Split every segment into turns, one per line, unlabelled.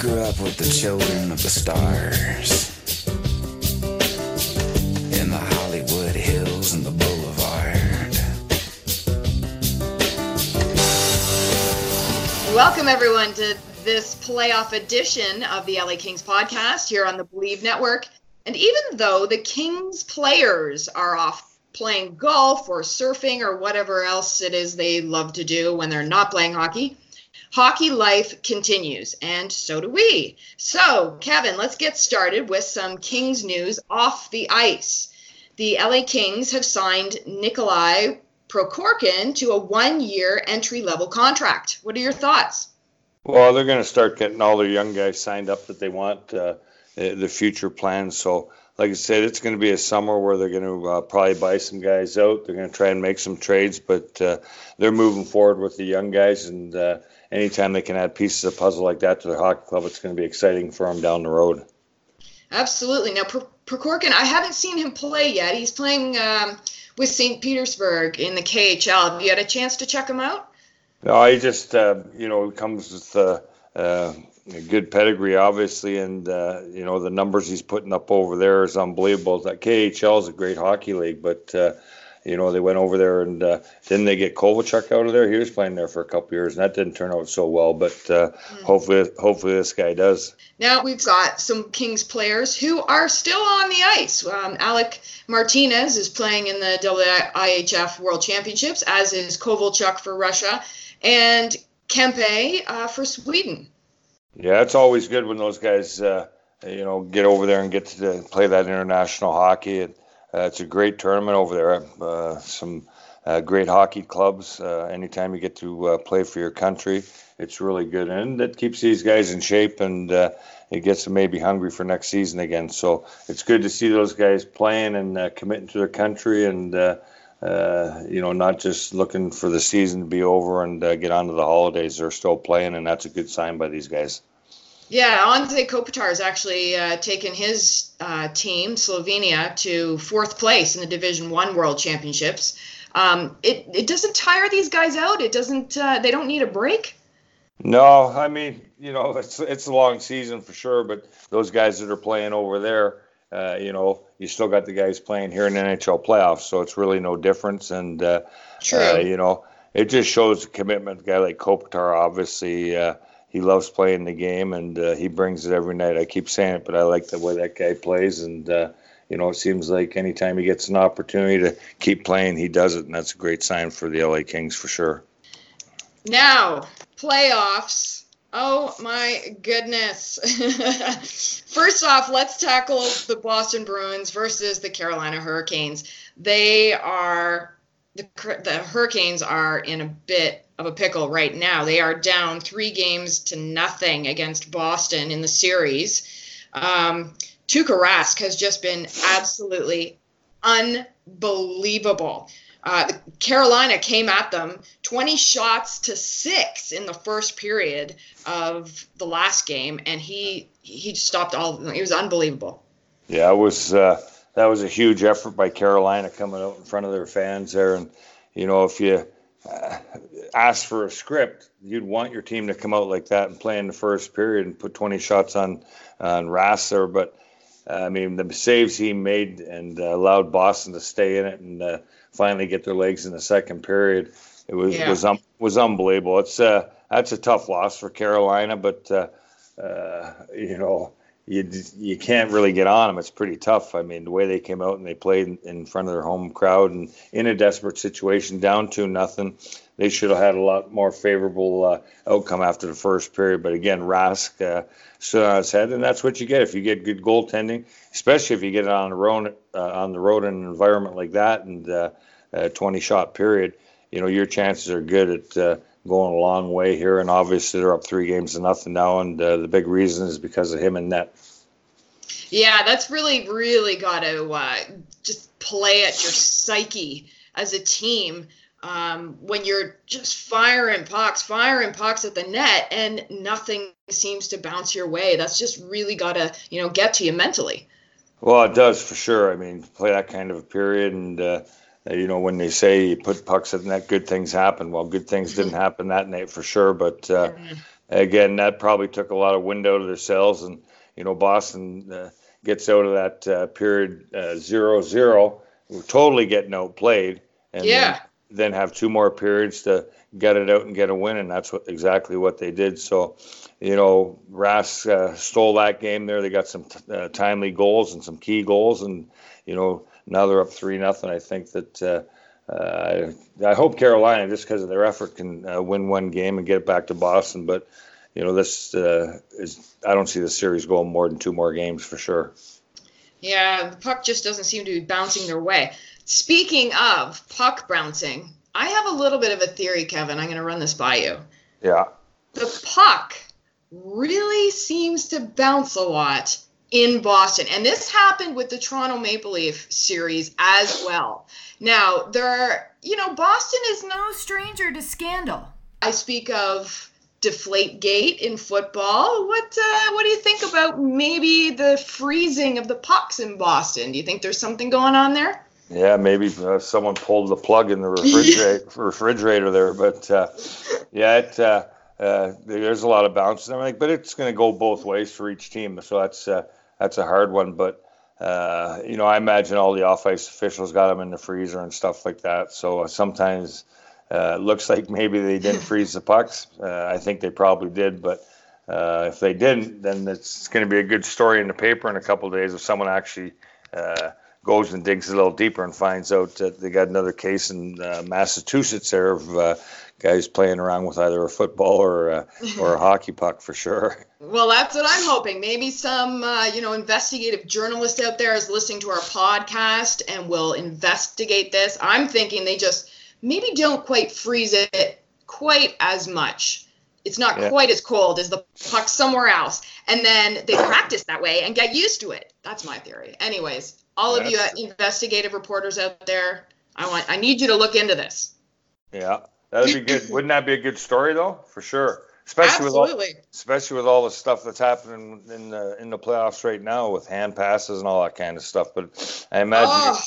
Grew up with the children of the stars. In the Hollywood Hills and the Boulevard.
Welcome, everyone, to this playoff edition of the LA Kings podcast here on the Bleav Network. And even though the Kings players are off playing golf or surfing or whatever else it is they love to do when they're not playing hockey, hockey life continues, and so do we. So, Kevin, let's get started with some Kings news off the ice. The LA Kings have signed Nikolai Prokhorkin to a one year entry level contract. What are your thoughts?
Well, they're going to start getting all their young guys signed up that they want, uh, the future plans. So, like I said, it's going to be a summer where they're going to uh, probably buy some guys out. They're going to try and make some trades, but uh, they're moving forward with the young guys. And uh, anytime they can add pieces of puzzle like that to their hockey club, it's going to be exciting for them down the road.
Absolutely. Now, Prokhorkin, I haven't seen him play yet. He's playing um, with St. Petersburg in the KHL. Have you had a chance to check him out?
No, he just, uh, you know, comes with uh, uh, a good pedigree, obviously, and uh, you know the numbers he's putting up over there is unbelievable. That KHL is a great hockey league, but uh, you know they went over there and uh, didn't they get Kovalchuk out of there? He was playing there for a couple years, and that didn't turn out so well. But uh, mm. hopefully, hopefully this guy does.
Now we've got some Kings players who are still on the ice. Um, Alec Martinez is playing in the IIHF World Championships, as is Kovalchuk for Russia, and Kempe uh, for Sweden.
Yeah, it's always good when those guys, uh, you know, get over there and get to play that international hockey. And, it's a great tournament over there. Uh, some uh, great hockey clubs. Uh, anytime you get to uh, play for your country, it's really good, and it keeps these guys in shape and uh, it gets them maybe hungry for next season again. So it's good to see those guys playing and committing to their country and. you know, not just looking for the season to be over and get on to the holidays. They're still playing, and that's a good sign by these guys.
Yeah, Anze Kopitar has actually uh, taken his uh, team, Slovenia, to fourth place in the Division One World Championships. Um, it it doesn't tire these guys out. It doesn't. Uh, they don't need a break.
No, I mean, you know, it's it's a long season for sure. But those guys that are playing over there, uh, you know, you still got the guys playing here in the NHL playoffs, so it's really no difference. And uh, uh, you know, it just shows the commitment. A guy like Kopitar, obviously he loves playing the game and uh, he brings it every night. I keep saying it, but I like the way that guy plays. And, uh, you know, it seems like anytime he gets an opportunity to keep playing, he does it. And that's a great sign for the LA Kings for sure.
Now, playoffs. Oh my goodness. First off, let's tackle the Boston Bruins versus the Carolina Hurricanes. They are, the, the Hurricanes are in a bit of a pickle right now. They are down three games to nothing against Boston in the series. Um, Tuukka Rask has just been absolutely unbelievable. Uh, Carolina came at them 20 shots to six in the first period of the last game, and he he stopped all. It was unbelievable.
Yeah, it was uh, that was a huge effort by Carolina coming out in front of their fans there, and you know if you uh, ask for a script, you'd want your team to come out like that and play in the first period and put 20 shots on on Rasser. But uh, I mean, the saves he made and uh, allowed Boston to stay in it and uh, finally get their legs in the second period. It was yeah. was um, was unbelievable. It's uh, that's a tough loss for Carolina, but uh, uh, you know you you can't really get on them. It's pretty tough. I mean, the way they came out and they played in front of their home crowd and in a desperate situation, down to nothing, they should have had a lot more favorable uh, outcome after the first period. But again, Rask uh, stood on his head, and that's what you get if you get good goaltending, especially if you get it on the road uh, on the road in an environment like that and uh, a 20 shot period. you know your chances are good at uh, going a long way here. And obviously they're up three games to nothing now, and uh, the big reason is because of him and net.
Yeah, that's really really got to uh, just play at your psyche as a team um, when you're just firing pucks, firing pucks at the net, and nothing seems to bounce your way. That's just really got to, you know, get to you mentally.
Well, it does for sure. I mean, play that kind of a period, and uh, you know, when they say you put pucks at the net, good things happen. Well, good things didn't mm-hmm. happen that night for sure. But uh, mm-hmm. again, that probably took a lot of wind out of their sails, and you know, Boston uh, gets out of that uh, period uh, zero zero, totally getting outplayed. And
yeah
then have two more periods to get it out and get a win, and that's what exactly what they did. So, you know, Rask uh, stole that game there. They got some t- uh, timely goals and some key goals, and you know now they're up three nothing. I think that. Uh, uh, I hope Carolina, just because of their effort, can uh, win one game and get it back to Boston. But you know, this uh, is I don't see the series going more than two more games for sure.
Yeah, the puck just doesn't seem to be bouncing their way. Speaking of puck bouncing, I have a little bit of a theory, Kevin. I'm going to run this by you.
Yeah.
The puck really seems to bounce a lot in Boston. And this happened with the Toronto Maple Leaf series as well. Now, there are, you know, Boston is no stranger to scandal. I speak of deflate gate in football. What uh, what do you think about maybe the freezing of the pucks in Boston? Do you think there's something going on there?
Yeah, maybe uh, someone pulled the plug in the refrigerator, refrigerator there, but uh, yeah, it, uh, uh, there's a lot of bounce and everything, but it's going to go both ways for each team, so that's uh, that's a hard one. But uh, you know, I imagine all the off ice officials got them in the freezer and stuff like that. So sometimes it looks like maybe they didn't freeze the pucks. I think they probably did, but. if they didn't, then it's going to be a good story in the paper in a couple of days if someone actually goes and digs a little deeper and finds out that they got another case in uh, Massachusetts there of uh, guys playing around with either a football or uh, or a hockey puck for sure.
Well, that's what I'm hoping. Maybe some uh, you know investigative journalist out there is listening to our podcast and will investigate this. I'm thinking they just maybe don't quite freeze it quite as much. It's not yeah. quite as cold as the puck somewhere else. And then they practice that way and get used to it. That's my theory. Anyways, all of you investigative reporters out there, I want I need you to look into this.
Yeah, that'd be good. Wouldn't that be a good story though? For sure. Especially Absolutely. with all, especially with all the stuff that's happening in the in the playoffs right now with hand passes and all that kind of stuff. But I imagine oh.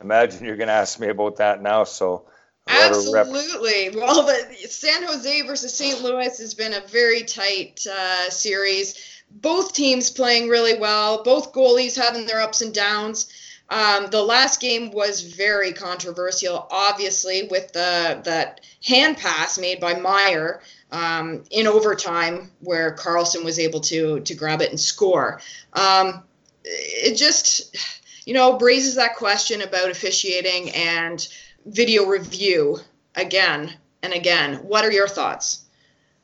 imagine you're going to ask me about that now. So
Absolutely. Well, the San Jose versus St. Louis has been a very tight uh, series both teams playing really well, both goalies having their ups and downs. Um, the last game was very controversial, obviously, with the that hand pass made by Meier um, in overtime, where Karlsson was able to to grab it and score. Um, it just, you know, raises that question about officiating and video review again and again. What are your thoughts?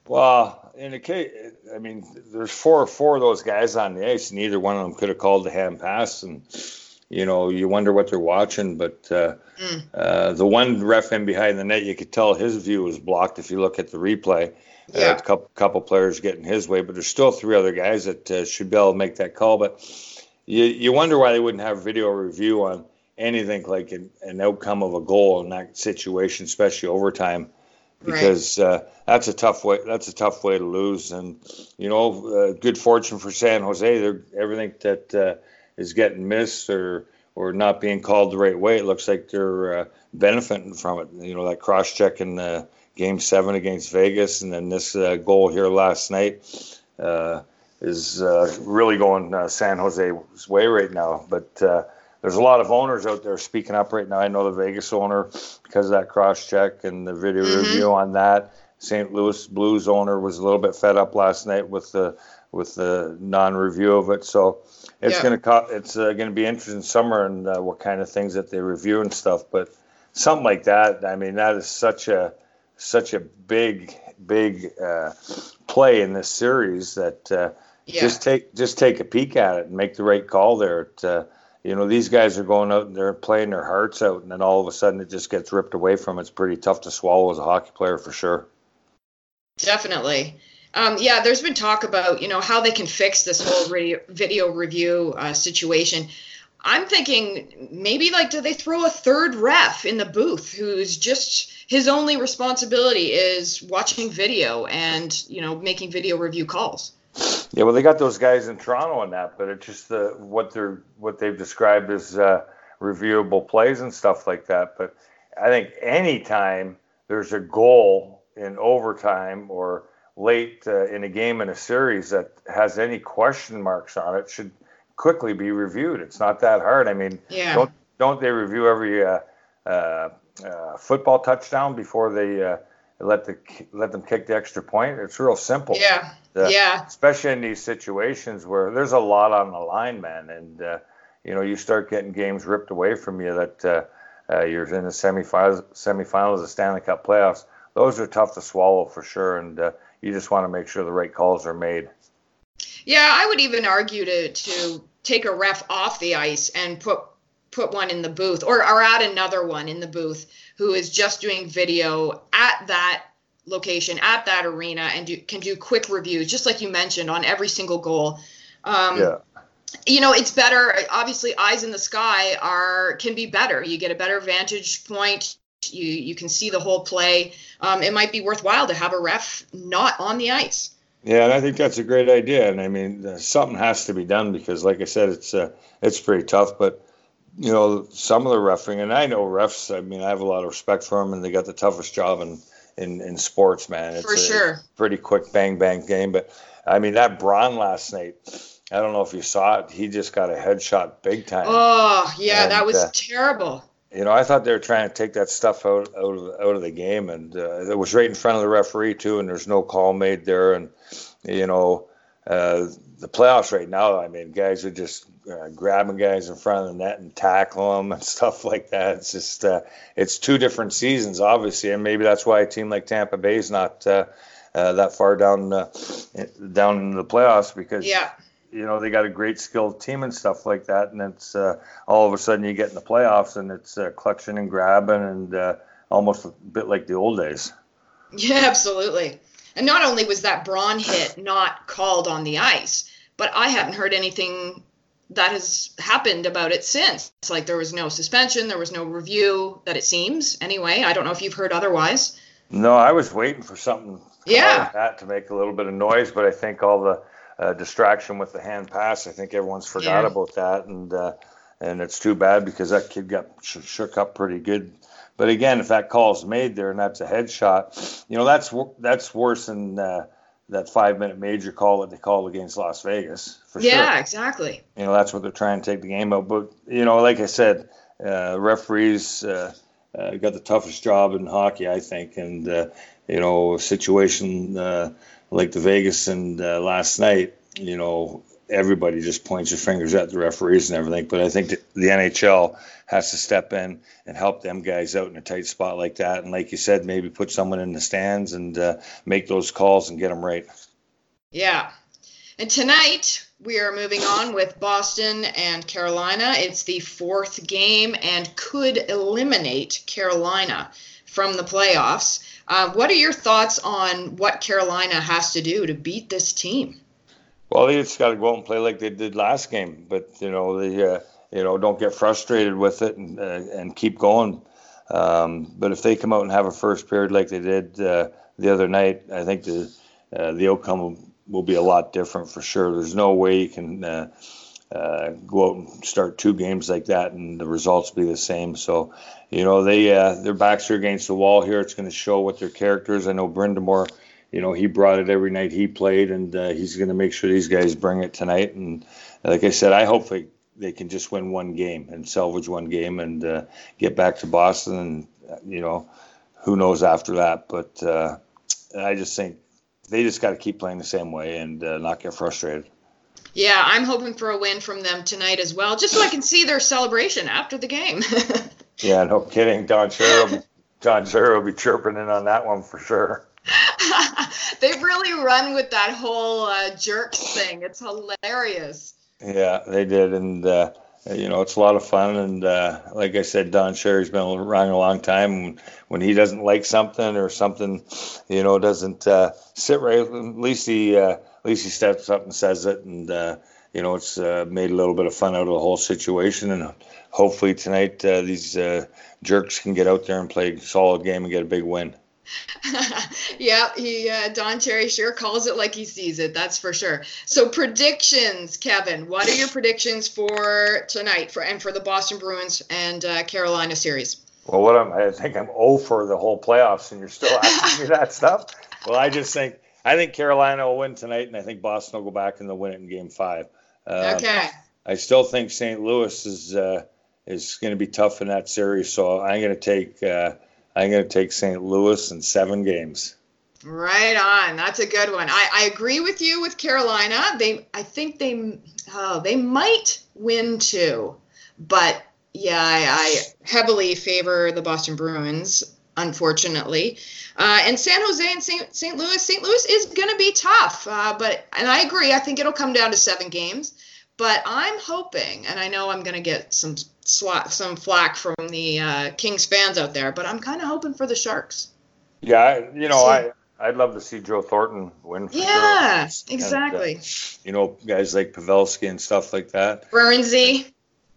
Well, in the case, I mean, there's four four of those guys on the ice, and either one of them could have called the hand pass, and you know, you wonder what they're watching. But uh, mm. uh, the one ref in behind the net, you could tell his view was blocked if you look at the replay. Uh, yeah. Uh, a couple, couple players getting his way, but there's still three other guys that uh, should be able to make that call. But you you wonder why they wouldn't have video review on anything like an, an outcome of a goal in that situation, especially overtime because uh, that's a tough way. That's a tough way to lose. And you know, uh, good fortune for San Jose. They're, everything that uh, is getting missed or or not being called the right way, it looks like they're uh, benefiting from it. You know, that cross check in uh, Game Seven against Vegas, and then this uh, goal here last night is really going San Jose's way right now. But there's a lot of owners out there speaking up right now. I know the Vegas owner because of that cross check and the video mm-hmm. review on that. St. Louis Blues owner was a little bit fed up last night with the with the non-review of it. So it's yeah. going to co- it's uh, to be interesting summer and uh, what kind of things that they review and stuff. But something like that, I mean, that is such a such a big big uh, play in this series that uh, yeah. just take just take a peek at it and make the right call there. Uh, you know, these guys are going out and they're playing their hearts out, and then all of a sudden it just gets ripped away from. It's pretty tough to swallow as a hockey player for sure.
Definitely. Um, yeah, there's been talk about you know how they can fix this whole video, review uh, situation. I'm thinking maybe like do they throw a third ref in the booth who's just his only responsibility is watching video and you know making video review calls.
Yeah, well, they got those guys in Toronto on that, but it's just the what they're what they've described as uh, reviewable plays and stuff like that. But I think anytime there's a goal in overtime or late uh, in a game in a series that has any question marks on it should quickly be reviewed. It's not that hard. I mean,
yeah.
don't don't they review every uh, uh, uh football touchdown before they uh, let the let them kick the extra point? It's real simple.
Yeah. yeah.
Especially in these situations where there's a lot on the line, man, and uh, you know you start getting games ripped away from you that uh, uh, you're in the semifinals, semifinals of the Stanley Cup playoffs. Those are tough to swallow for sure, and uh, you just want to make sure the right calls are made.
Yeah, I would even argue to to take a ref off the ice and put put one in the booth or, or add another one in the booth who is just doing video at that location at that arena and do, can do quick reviews just like you mentioned on every single goal um,
yeah
you know it's better obviously eyes in the sky are can be better you get a better vantage point you you can see the whole play. Um, it might be worthwhile to have a ref not on the ice.
Yeah, and I think that's a great idea. And I mean, something has to be done because, like I said, it's uh, it's pretty tough. But you know, some of the refereeing, and I know refs. I mean, I have a lot of respect for them, and they got the toughest job in in, in sports, man. It's
for sure.
A pretty quick bang bang game, but I mean that Braun last night. I don't know if you saw it. He just got a headshot big time.
Oh yeah, and, that was uh, terrible
you know, I thought they were trying to take that stuff out out of out of the game, and uh, it was right in front of the referee too, and there's no call made there, and you know, uh, the playoffs right now. I mean, guys are just uh, grabbing guys in front of the net and tackle them and stuff like that. It's just uh, it's two different seasons, obviously, and maybe that's why a team like Tampa Bay is not uh, uh, that far down down in the playoffs because
yeah
you know they got a great skilled team and stuff like that, and it's uh, all of a sudden you get in the playoffs and it's uh, clutching and grabbing and uh, almost a bit like the old days.
Yeah, absolutely. And not only was that Braun hit not called on the ice, but I haven't heard anything that has happened about it since. It's like there was no suspension, there was no review. That it seems anyway. I don't know if you've heard otherwise.
No, I was waiting for something.
Yeah.
Like that to make a little bit of noise, but I think all the uh, distraction with the hand pass. I think everyone's forgot yeah. about that, and uh, and it's too bad because that kid got sh- shook up pretty good. But again, if that call's made there and that's a headshot, you know that's that's worse than uh, that five minute major call that they called against Las Vegas for
yeah,
sure.
Yeah, exactly.
You know that's what they're trying to take the game out. But you know, like I said, uh, referees uh, uh, got the toughest job in hockey, I think, and you know, a situation like the Vegas and uh, last night, you know, everybody just points their fingers at the referees and everything. But I think the NHL has to step in and help them guys out in a tight spot like that. And like you said, maybe put someone in the stands and uh, make those calls and get them right.
Yeah. And tonight we are moving on with Boston and Carolina. It's the fourth game and could eliminate Carolina from the playoffs. Uh, what are your thoughts on what Carolina has to do to beat this team?
Well, they just got to go out and play like they did last game, but you know they uh, you know don't get frustrated with it and uh, and keep going. Um, but if they come out and have a first period like they did uh, the other night, I think the uh, the outcome will, will, be a lot different for sure. There's no way you can uh, uh, go out and start two games like that and the results be the same. So, you know, they their backs are against the wall here. It's going to show what their characters. I know Brind'Amour, you know, he brought it every night he played, and uh, he's going to make sure these guys bring it tonight. And like I said, I hope they, they can just win one game and salvage one game and uh, get back to Boston. And uh, you know, who knows after that? But uh, I just think they just got to keep playing the same way and uh, not get frustrated.
Yeah, I'm hoping for a win from them tonight as well, just so I can see their celebration after the game.
yeah, no kidding. Don Cherry, Don Cherry will be chirping in on that one for sure.
They've really run with that whole uh, jerks thing. It's hilarious.
Yeah, they did, and uh, you know, it's a lot of fun. And uh, like I said, Don Cherry's been around a long time. When he doesn't like something or something, you know, doesn't uh, sit right, at least he uh, at least he steps up and says it. And uh, you know, it's made a little bit of fun out of the whole situation. And hopefully tonight these jerks can get out there and play a solid game and get a big win.
yeah, he uh, Don Cherry sure calls it like he sees it. That's for sure. So predictions, Kevin. What are your predictions for tonight for and for the Boston Bruins and uh, Carolina series?
Well, what I'm, I think I'm 0 for the whole playoffs, and you're still asking me that stuff. Well, I just think I think Carolina will win tonight, and I think Boston will go back and they'll win it in Game Five.
Uh, okay.
I still think St. Louis is uh, is going to be tough in that series, so I'm going to take. I'm going to take St. Louis in seven games.
Right on. That's a good one. I, I agree with you with Carolina. They, I think they, oh, they might win two, but yeah, I, I heavily favor the Boston Bruins. Unfortunately, uh, and San Jose and St. St. Louis. St. Louis is going to be tough, uh, but and I agree. I think it'll come down to seven games. But I'm hoping, and I know I'm going to get some sla- some flack from the uh, Kings fans out there, but I'm kind of hoping for the Sharks.
Yeah, you know, I I'd love to see Joe Thornton win.
yeah, sure. exactly. And,
uh, you know, guys like Pavelski and stuff like that.
Burnsie.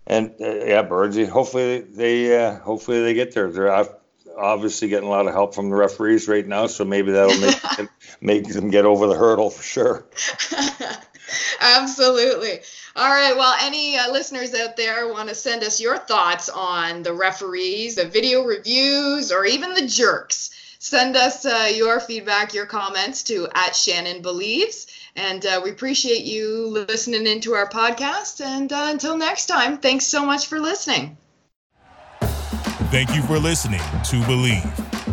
And uh, yeah, Burnsie. Hopefully they uh, hopefully they get there. They're obviously getting a lot of help from the referees right now, so maybe that'll make them, make them get over the hurdle for sure.
Absolutely. All right. Well, any uh, listeners out there want to send us your thoughts on the referees, the video reviews, or even the jerks? Send us uh, your feedback, your comments to at Shannon Believes. And uh, we appreciate you listening into our podcast. And uh, until next time, thanks so much for listening.
Thank you for listening to Bleav.